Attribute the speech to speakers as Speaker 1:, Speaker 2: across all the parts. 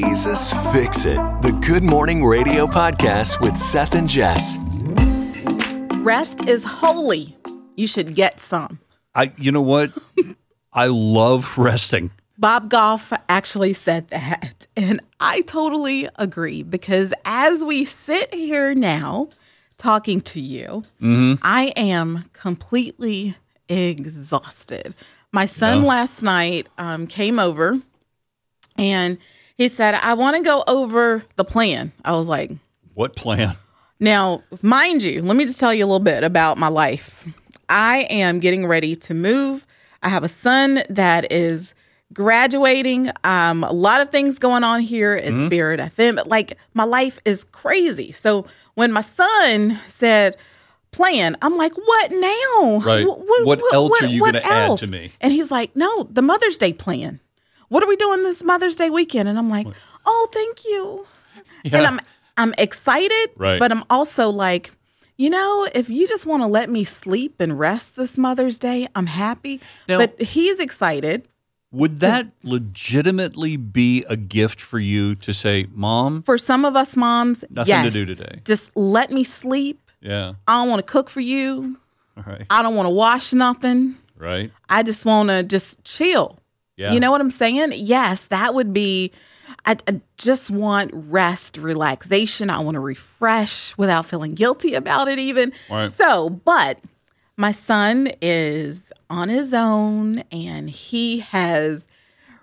Speaker 1: Jesus Fix It, the Good Morning Radio podcast with Seth and Jess.
Speaker 2: Rest is holy. You should get some.
Speaker 3: I, you know what? I love resting.
Speaker 2: Bob Goff actually said that. And I totally agree because as we sit here now talking to you, I am completely exhausted. My son
Speaker 3: Yeah.
Speaker 2: last night um, came over and he said, I want to go over the plan. I was like,
Speaker 3: What plan?
Speaker 2: now, mind you, let me just tell you a little bit about my life. I am getting ready to move. I have a son that is graduating. Um, a lot of things going on here at Spirit FM. Like my life is crazy. So when my son said plan, I'm like, what now?
Speaker 3: Right.
Speaker 2: Wh-
Speaker 3: What else are you gonna add to me?
Speaker 2: And he's like, no, the Mother's Day plan. What are we doing this Mother's Day weekend? And I'm like, oh, thank you and I'm I'm excited,
Speaker 3: Right.
Speaker 2: but I'm also like, you know, if you just want to let me sleep and rest this Mother's Day, I'm happy.
Speaker 3: Now-
Speaker 2: but he's excited.
Speaker 3: Would that legitimately be a gift for you to say, Mom?
Speaker 2: For some of us moms,
Speaker 3: Nothing to do today.
Speaker 2: Just let me sleep.
Speaker 3: Yeah.
Speaker 2: I don't want to cook for you.
Speaker 3: All right.
Speaker 2: I don't want to wash nothing.
Speaker 3: Right.
Speaker 2: I just want to just chill.
Speaker 3: Yeah.
Speaker 2: You know what I'm saying? Yes, that would be. I, I just want rest, relaxation. I want to refresh without feeling guilty about it, even.
Speaker 3: Right.
Speaker 2: So, but my son is on his own and he has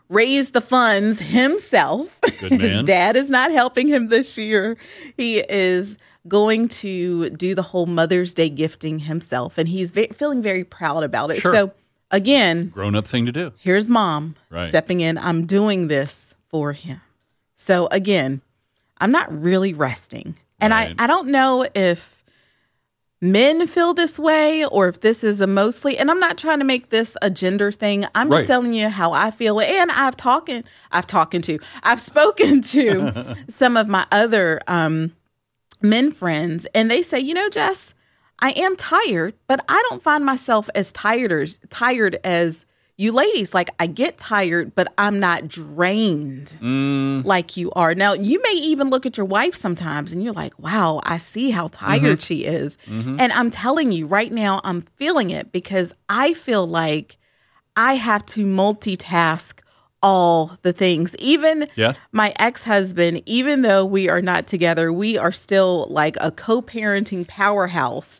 Speaker 2: raised the funds himself.
Speaker 3: Good
Speaker 2: his dad is not helping him this year. He is going to do the whole Mother's Day gifting himself, and he's ve- feeling very proud about it.
Speaker 3: Sure.
Speaker 2: So, again,
Speaker 3: Grown up thing to do.
Speaker 2: here's mom
Speaker 3: Right.
Speaker 2: stepping in. I'm doing this for him. So again, I'm not really resting. And
Speaker 3: Right.
Speaker 2: I, I don't know if men feel this way or if this is a mostly and I'm not trying to make this a gender thing. I'm
Speaker 3: Right.
Speaker 2: just telling you how I feel. And I've talking I've talking to I've spoken to some of my other um men friends and they say, you know, Jess, I am tired, but I don't find myself as tired as tired as you ladies. Like I get tired, but I'm not drained mm. like you are. Now, you may even look at your wife sometimes and you're like, wow, I see how tired mm-hmm. she is. Mm-hmm. And I'm telling you right now, I'm feeling it because I feel like I have to multitask all the things. Even
Speaker 3: Yeah.
Speaker 2: my ex husband, even though we are not together, we are still like a co parenting powerhouse.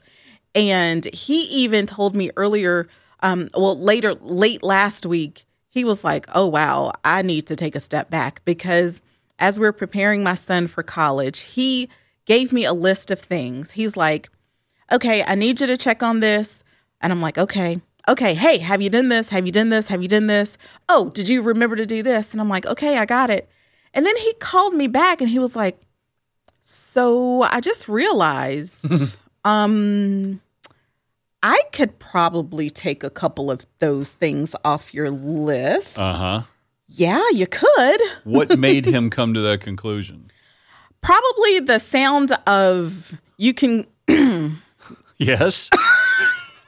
Speaker 2: And he even told me earlier, um, well, later, late last week, he was like, oh, wow, I need to take a step back because as we're preparing my son for college, he gave me a list of things. He's like, okay, I need you to check on this. And I'm like, okay, okay, hey, have you done this? Have you done this? Have you done this? Oh, did you remember to do this? And I'm like, okay, I got it. And then he called me back and he was like, so I just realized, um, I could probably take a couple of those things off your list.
Speaker 3: Uh huh.
Speaker 2: yeah, you could.
Speaker 3: What made him come to that conclusion?
Speaker 2: Probably the sound of you can
Speaker 3: Yes.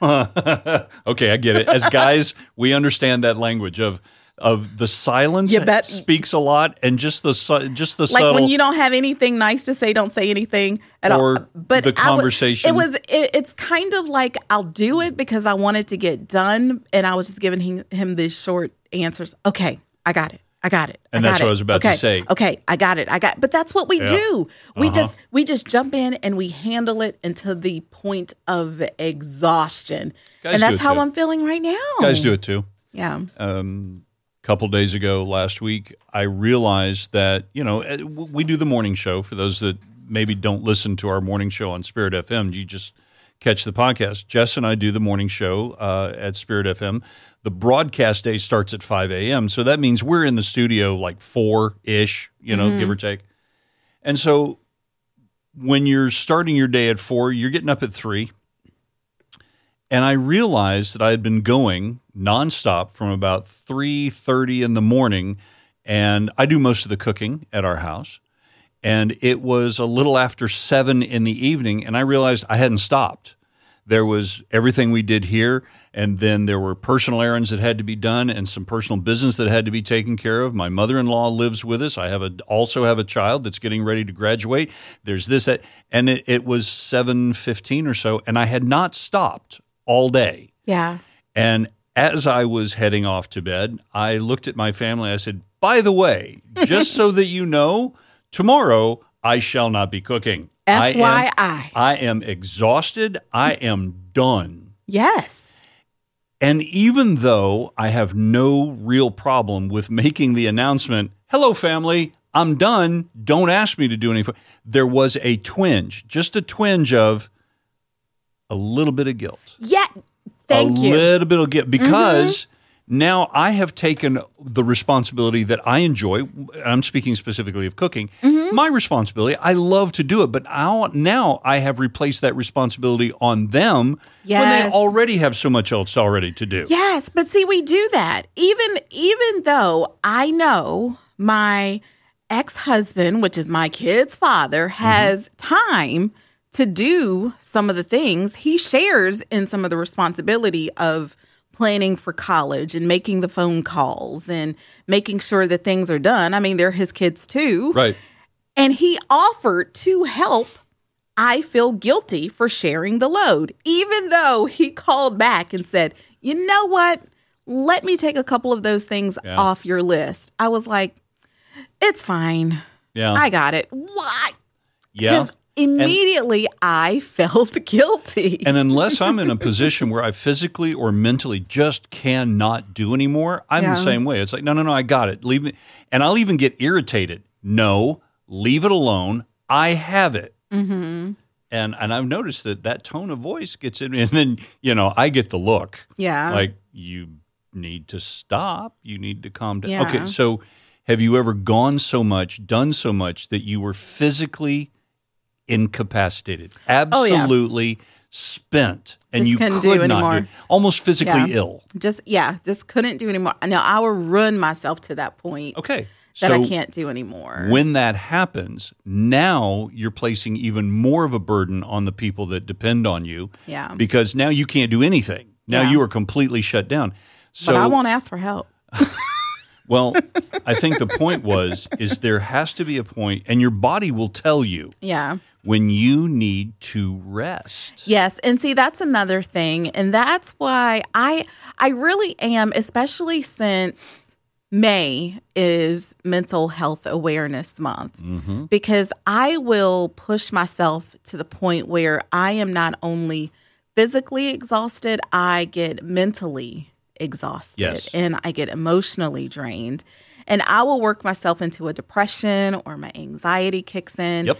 Speaker 3: okay, I get it. As guys, we understand that language of of the silence
Speaker 2: You bet.
Speaker 3: speaks a lot, and just the su- just the
Speaker 2: like
Speaker 3: subtle.
Speaker 2: when you don't have anything nice to say, don't say anything at
Speaker 3: Or
Speaker 2: all. But
Speaker 3: the
Speaker 2: I would-
Speaker 3: conversation.
Speaker 2: it was. It, it's kind of like I'll do it because I wanted to get done, and I was just giving him, him these short answers. Okay, I got it. I got it.
Speaker 3: And
Speaker 2: I
Speaker 3: that's
Speaker 2: got
Speaker 3: what I was about to
Speaker 2: okay.
Speaker 3: say.
Speaker 2: Okay, I got it. I got. But that's what we
Speaker 3: Yeah.
Speaker 2: do. We
Speaker 3: Uh-huh.
Speaker 2: just we just jump in and we handle it until the point of exhaustion.
Speaker 3: Guys
Speaker 2: and that's how
Speaker 3: too.
Speaker 2: I'm feeling right now.
Speaker 3: guys do it too.
Speaker 2: Yeah.
Speaker 3: um, couple days ago last week, I realized that you know eh, we do the morning show. For those that maybe don't listen to our morning show on Spirit FM, you just catch the podcast. Jess and I do the morning show uh, at Spirit FM. The broadcast day starts at five a.m., so that means we're in the studio like four ish, you know, give or take. And so when you're starting your day at four, you're getting up at three. And I realized that I had been going nonstop from about 3:30 in the morning and I do most of the cooking at our house. And it was a little after 7 in the evening and I realized I hadn't stopped. There was everything we did here, and then there were personal errands that had to be done, and some personal business that had to be taken care of. My mother-in-law lives with us. I have a also have a child that's getting ready to graduate. There's this, that, and it, it was seven fifteen or so, and I had not stopped all day.
Speaker 2: Yeah.
Speaker 3: And as I was heading off to bed, I looked at my family. I said, "By the way, just so that you know, tomorrow I shall not be cooking." I am-
Speaker 2: FYI.
Speaker 3: I am exhausted. I am done.
Speaker 2: Yes.
Speaker 3: And even though I have no real problem with making the announcement, hello, family, I'm done. Don't ask me to do anything. There was a twinge, just a twinge of a little bit of guilt.
Speaker 2: Yeah. Thank
Speaker 3: a
Speaker 2: you. Mm-hmm.
Speaker 3: little bit of guilt because now I have taken the responsibility that I enjoy. I'm speaking specifically of cooking.
Speaker 2: Mm-hmm.
Speaker 3: My responsibility, I love to do it, but now, now I have replaced that responsibility on them
Speaker 2: yes.
Speaker 3: when they already have so much else already to do.
Speaker 2: Yes, but see, we do that. Even even though I know my ex-husband, which is my kid's father, has time to do some of the things, he shares in some of the responsibility of planning for college and making the phone calls and making sure that things are done. I mean, they're his kids too.
Speaker 3: Right.
Speaker 2: And he offered to help. I feel guilty for sharing the load, even though he called back and said, you know what? Let me take a couple of those things
Speaker 3: Yeah.
Speaker 2: off your list. I was like, it's fine.
Speaker 3: Yeah.
Speaker 2: I got it. Why?
Speaker 3: yeah.
Speaker 2: Immediately I felt guilty.
Speaker 3: And unless I'm in a position where I physically or mentally just cannot do anymore, I'm
Speaker 2: Yeah.
Speaker 3: the same way. It's like, no, no, no, I got it. Leave me. And I'll even get irritated. No, leave it alone. I have it.
Speaker 2: mm-hmm.
Speaker 3: And and I've noticed that that tone of voice gets in me. And then, you know, I get the look
Speaker 2: Yeah.
Speaker 3: like, you need to stop. You need to calm down.
Speaker 2: Yeah.
Speaker 3: Okay. So have you ever gone so much, done so much that you were physically incapacitated?
Speaker 2: Oh, yeah.
Speaker 3: Absolutely spent. And
Speaker 2: Just
Speaker 3: you
Speaker 2: couldn't
Speaker 3: could
Speaker 2: do
Speaker 3: not
Speaker 2: anymore.
Speaker 3: do almost physically
Speaker 2: Yeah.
Speaker 3: ill.
Speaker 2: just, yeah, just couldn't do anymore. Now I will run myself to that point
Speaker 3: Okay.
Speaker 2: that
Speaker 3: so
Speaker 2: I can't do anymore.
Speaker 3: when that happens, now you're placing even more of a burden on the people that depend on you.
Speaker 2: Yeah.
Speaker 3: Because now you can't do anything. Now
Speaker 2: Yeah.
Speaker 3: you are completely shut down. So
Speaker 2: but I won't ask for help.
Speaker 3: Well, I think the point was is there has to be a point, and your body will tell you
Speaker 2: Yeah.
Speaker 3: When you need to rest.
Speaker 2: Yes, and see that's another thing, and that's why I I really am, especially since May is Mental Health Awareness Month, mm-hmm. because I will push myself to the point where I am not only physically exhausted, I get mentally exhausted,
Speaker 3: Yes.
Speaker 2: and I get emotionally drained, and I will work myself into a depression or my anxiety kicks in.
Speaker 3: Yep.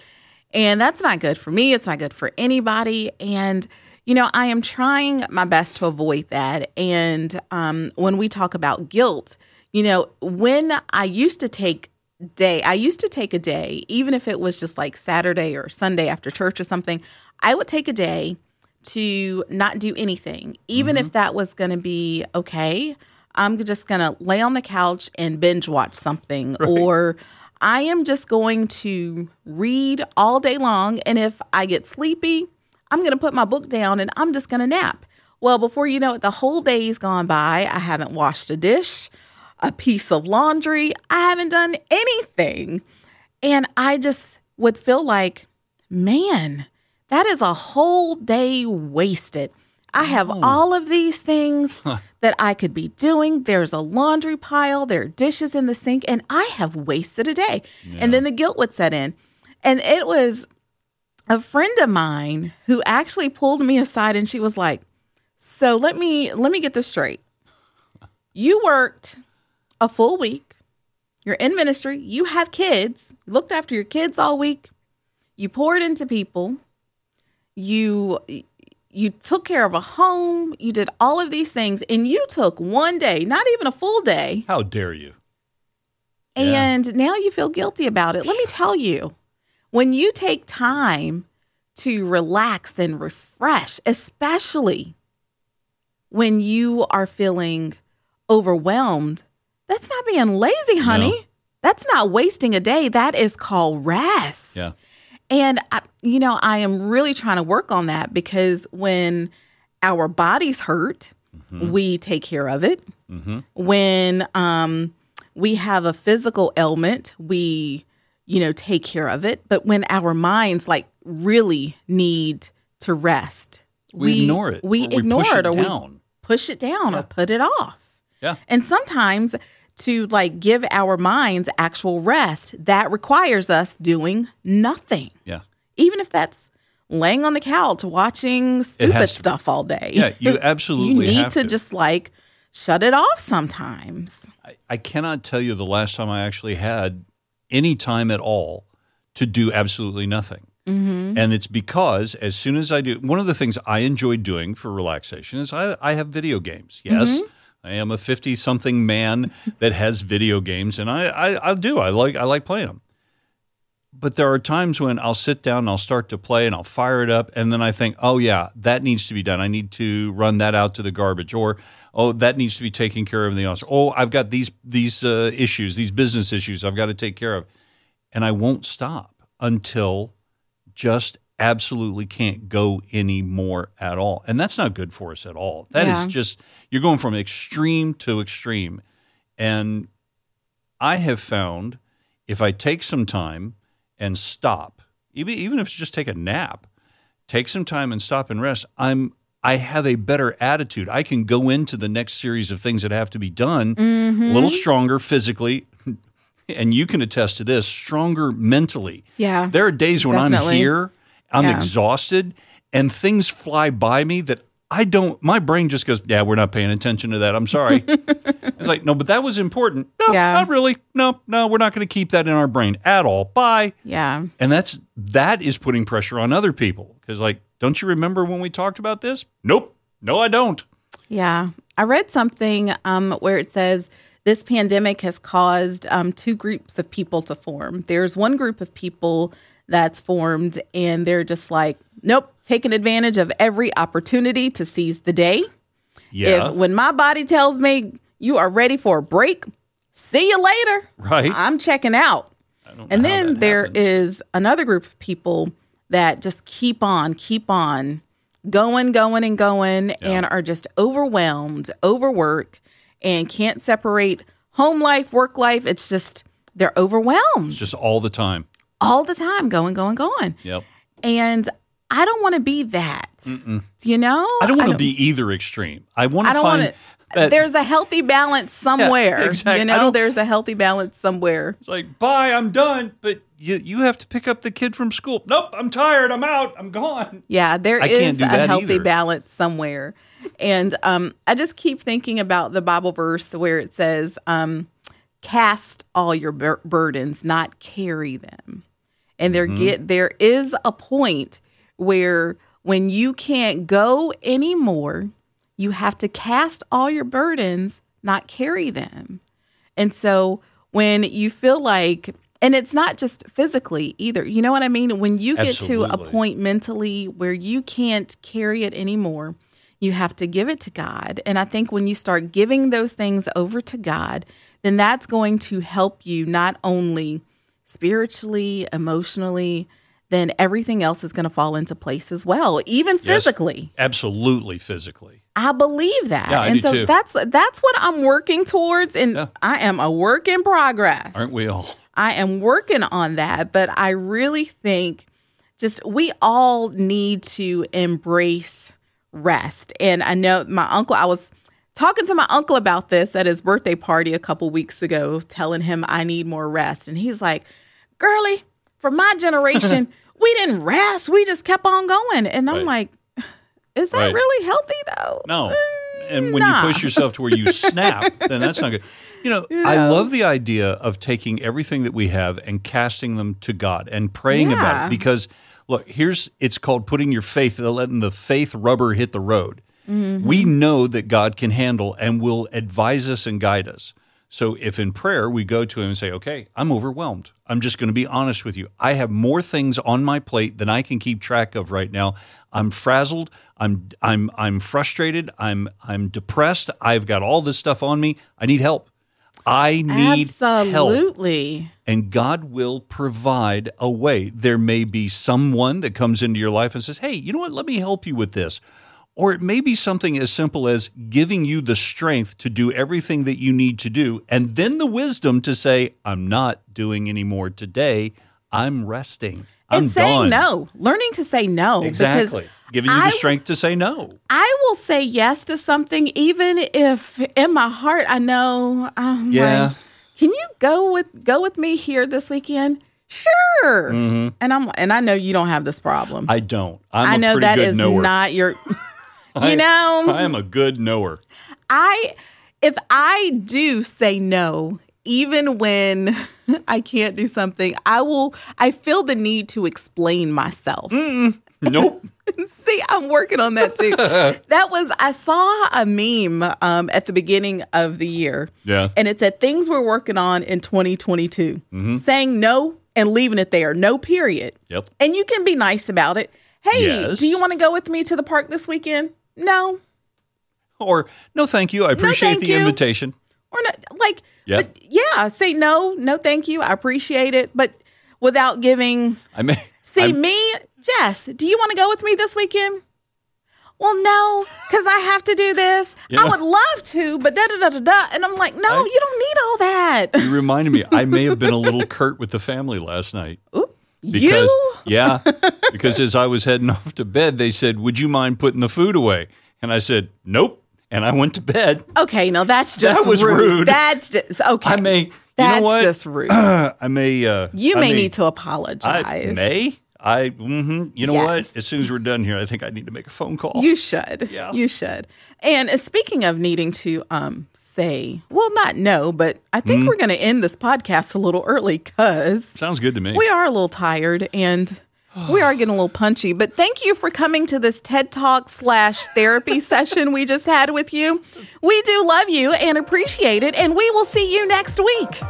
Speaker 2: And that's not good for me. It's not good for anybody. And, you know, I am trying my best to avoid that. And um, when we talk about guilt, you know, when I used to take day, I used to take a day, even if it was just like Saturday or Sunday after church or something, I would take a day to not do anything, even if that was going to be okay. I'm just going to lay on the couch and binge watch something or I am just going to read all day long. And if I get sleepy, I'm going to put my book down and I'm just going to nap. Well, before you know it, the whole day's gone by. I haven't washed a dish, a piece of laundry. I haven't done anything. And I just would feel like, man, that is a whole day wasted. I have oh. all of these things that I could be doing. There's a laundry pile, there are dishes in the sink, and I have wasted a day. And then the guilt would set in. And it was a friend of mine who actually pulled me aside and she was like, "So let me let me get this straight. You worked a full week. You're in ministry, you have kids, you looked after your kids all week. You poured into people. You you took care of a home, you did all of these things and you took one day, not even a full day,
Speaker 3: How dare you? Yeah.
Speaker 2: and now you feel guilty about it. Let me tell you, when you take time to relax and refresh, especially when you are feeling overwhelmed, that's not being lazy, honey.
Speaker 3: No.
Speaker 2: That's not wasting a day. That is called rest.
Speaker 3: Yeah.
Speaker 2: And I, you know, I am really trying to work on that because when our bodies hurt,
Speaker 3: Mm-hmm.
Speaker 2: we take care of it. When um, we have a physical ailment, we, you know, take care of it. But when our minds like really need to rest,
Speaker 3: We ignore it,
Speaker 2: We
Speaker 3: we
Speaker 2: ignore
Speaker 3: push
Speaker 2: it, or
Speaker 3: down.
Speaker 2: we push it down or put it off.
Speaker 3: Yeah.
Speaker 2: And sometimes to like give our minds actual rest, that requires us doing nothing.
Speaker 3: Yeah.
Speaker 2: Even if that's laying on the couch watching stupid
Speaker 3: to-
Speaker 2: stuff all day.
Speaker 3: Yeah, you absolutely
Speaker 2: you need to,
Speaker 3: to.
Speaker 2: just like shut it off sometimes.
Speaker 3: I, I cannot tell you the last time I actually had any time at all to do absolutely nothing.
Speaker 2: Mm-hmm.
Speaker 3: And it's because as soon as I do, one of the things I enjoy doing for relaxation is I, I have video games. Yes,
Speaker 2: Mm-hmm.
Speaker 3: I am a fifty-something man that has video games, and I, I, I do. I like I like playing them. But there are times when I'll sit down and I'll start to play and I'll fire it up, and then I think, oh yeah, that needs to be done. I need to run that out to the garbage, or oh that needs to be taken care of in the office. Oh, I've got these these uh, issues, these business issues I've got to take care of, and I won't stop until just absolutely can't go anymore at all. And that's not good for us at all. That is
Speaker 2: Yeah.
Speaker 3: just you're going from extreme to extreme. And I have found if I take some time and stop, even even if it's just take a nap, take some time and stop and rest, I'm I have a better attitude. I can go into the next series of things that have to be done mm-hmm. a little stronger physically. And you can attest to this, stronger mentally.
Speaker 2: Yeah,
Speaker 3: There are days when I'm here, I'm
Speaker 2: Yeah.
Speaker 3: exhausted, and things fly by me that I don't. My brain just goes, "Yeah, we're not paying attention to that. I'm sorry." it's like, no, but that was important. No,
Speaker 2: Yeah.
Speaker 3: not really. No, no, we're not going to keep that in our brain at all. Bye.
Speaker 2: Yeah.
Speaker 3: And that's that is putting pressure on other people because, like, don't you remember when we talked about this? Nope. No, I don't.
Speaker 2: Yeah. I read something um, where it says this pandemic has caused um, two groups of people to form. There's one group of people that's formed, and they're just like, nope, taking advantage of every opportunity to seize the day.
Speaker 3: Yeah.
Speaker 2: If when my body tells me you are ready for a break, see you later.
Speaker 3: Right.
Speaker 2: I'm checking out. And then there
Speaker 3: happens.
Speaker 2: is another group of people that just keep on, keep on going, going, and going, and are just overwhelmed, overwork, and can't separate home life, work life. It's just they're overwhelmed
Speaker 3: just all the time.
Speaker 2: All the time, going, going, going.
Speaker 3: Yep.
Speaker 2: And I don't want to be that. You know?
Speaker 3: I don't want to be either extreme. I want to find
Speaker 2: want to.
Speaker 3: that
Speaker 2: There's a healthy balance somewhere.
Speaker 3: exactly.
Speaker 2: You know, there's a healthy balance somewhere.
Speaker 3: It's like, bye, I'm done. But you you have to pick up the kid from school. Nope, I'm tired. I'm out. I'm gone.
Speaker 2: Yeah, there
Speaker 3: I
Speaker 2: is a healthy
Speaker 3: either.
Speaker 2: balance somewhere. And um, I just keep thinking about the Bible verse where it says, um, cast all your bur- burdens, not carry them. And there
Speaker 3: Mm-hmm.
Speaker 2: get there is a point where when you can't go anymore, you have to cast all your burdens, not carry them. And so when you feel like, and it's not just physically either, you know what I mean? When you get to a point mentally where you can't carry it anymore, you have to give it to God. And I think when you start giving those things over to God, then that's going to help you not only spiritually, emotionally, then everything else is going to fall into place as well, even
Speaker 3: Yes.
Speaker 2: physically.
Speaker 3: Absolutely physically.
Speaker 2: I believe that.
Speaker 3: Yeah, I
Speaker 2: and
Speaker 3: do
Speaker 2: so
Speaker 3: too.
Speaker 2: that's that's what I'm working towards and
Speaker 3: Yeah.
Speaker 2: I am a work in progress.
Speaker 3: Aren't we all?
Speaker 2: I am working on that, but I really think just we all need to embrace rest. And I know my uncle, I was talking to my uncle about this at his birthday party a couple weeks ago, telling him I need more rest. And he's like, Girlie, for my generation, we didn't rest. We just kept on going. And I'm
Speaker 3: Right.
Speaker 2: like, is that
Speaker 3: Right.
Speaker 2: really healthy though?
Speaker 3: No.
Speaker 2: Mm,
Speaker 3: And when
Speaker 2: nah.
Speaker 3: you push yourself to where you snap, then that's not good. You know, I
Speaker 2: know?
Speaker 3: love the idea of taking everything that we have and casting them to God and praying about it because look, here's it's called putting your faith, letting the faith rubber hit the road.
Speaker 2: Mm-hmm.
Speaker 3: We know that God can handle and will advise us and guide us. So if in prayer we go to him and say, "Okay, I'm overwhelmed. I'm just going to be honest with you. I have more things on my plate than I can keep track of right now. I'm frazzled. I'm I'm I'm frustrated. I'm I'm depressed. I've got all this stuff on me. I need help. I need help."
Speaker 2: Absolutely.
Speaker 3: and God will provide a way. There may be someone that comes into your life and says, "Hey, you know what? Let me help you with this." Or it may be something as simple as giving you the strength to do everything that you need to do, and then the wisdom to say, I'm not doing any more today. I'm resting. I'm
Speaker 2: and saying
Speaker 3: done.
Speaker 2: no, learning to say no.
Speaker 3: Exactly. Giving you the strength to say no.
Speaker 2: I will say yes to something, even if in my heart I know. I'm
Speaker 3: Yeah.
Speaker 2: like, can you go with go with me here this weekend? Sure. And I'm and I know you don't have this problem.
Speaker 3: Mm-hmm. I don't. I'm
Speaker 2: I know that is not your.
Speaker 3: I-
Speaker 2: you know,
Speaker 3: I am a good knower.
Speaker 2: I if I do say no, even when I can't do something, I will. I feel the need to explain myself.
Speaker 3: Nope.
Speaker 2: See, I'm working on that too. that was I saw a meme um, at the beginning of the year,
Speaker 3: Yeah.
Speaker 2: and it said things we're working on in 2022,
Speaker 3: Mm-hmm.
Speaker 2: saying no and leaving it there, no period.
Speaker 3: Yep.
Speaker 2: And you can be nice about it. Hey,
Speaker 3: Yes.
Speaker 2: do you want to go with me to the park this weekend? No,
Speaker 3: Or no, thank you. I appreciate
Speaker 2: thank
Speaker 3: the
Speaker 2: you.
Speaker 3: invitation.
Speaker 2: or not. Like,
Speaker 3: Yeah.
Speaker 2: but yeah, say no, no, thank you. I appreciate it, but without giving.
Speaker 3: I may.
Speaker 2: See
Speaker 3: I'm-
Speaker 2: me, Jess. Do you want to go with me this weekend? Well, no, because I have to do this.
Speaker 3: Yeah.
Speaker 2: I would love to, but da da da da da. And I'm like, no, you don't need all that.
Speaker 3: You reminded me. I may have been a little curt with the family last night.
Speaker 2: Oop,
Speaker 3: Because
Speaker 2: you?
Speaker 3: yeah, because as I was heading off to bed, they said, "Would you mind putting the food away?" And I said, "Nope." And I went to bed.
Speaker 2: Okay, no, that's just that
Speaker 3: was rude.
Speaker 2: That's just okay.
Speaker 3: I may. You
Speaker 2: That's
Speaker 3: know what?
Speaker 2: just rude.
Speaker 3: I may. Uh,
Speaker 2: You
Speaker 3: I
Speaker 2: may need to apologize.
Speaker 3: I may. I. hmm You know
Speaker 2: Yes.
Speaker 3: what? As soon as we're done here, I think I need to make a phone call.
Speaker 2: You should.
Speaker 3: Yeah.
Speaker 2: You should. And uh, speaking of needing to um say, well, not no, but I think
Speaker 3: Mm-hmm.
Speaker 2: we're going to end this podcast a little early because
Speaker 3: Sounds good to me.
Speaker 2: we are a little tired and we are getting a little punchy. But thank you for coming to this TED Talk slash therapy session we just had with you. We do love you and appreciate it, and we will see you next week.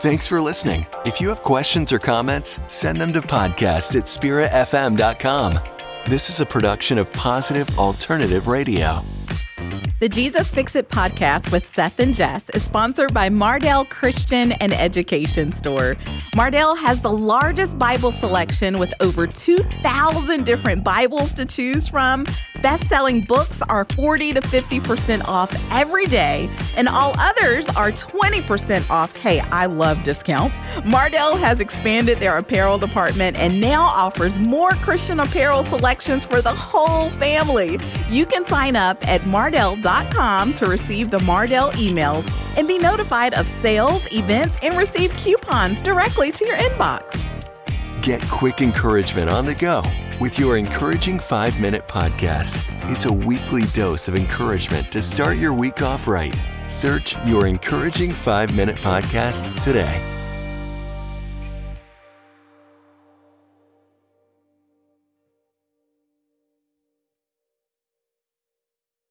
Speaker 1: Thanks for listening. If you have questions or comments, send them to podcast at spiritfm.com. This is a production of Positive Alternative Radio.
Speaker 2: The Jesus Fix It podcast with Seth and Jess is sponsored by Mardel Christian and Education Store. Mardel has the largest Bible selection with over 2,000 different Bibles to choose from. Best selling books are 40 to 50% off every day, and all others are 20% off. Hey, I love discounts. Mardel has expanded their apparel department and now offers more Christian apparel selections for the whole family. You can sign up at mardel.com to receive the Mardel emails and be notified of sales, events, and receive coupons directly to your inbox.
Speaker 1: Get quick encouragement on the go with your Encouraging 5 Minute Podcast. It's a weekly dose of encouragement to start your week off right. Search your Encouraging 5 Minute Podcast today.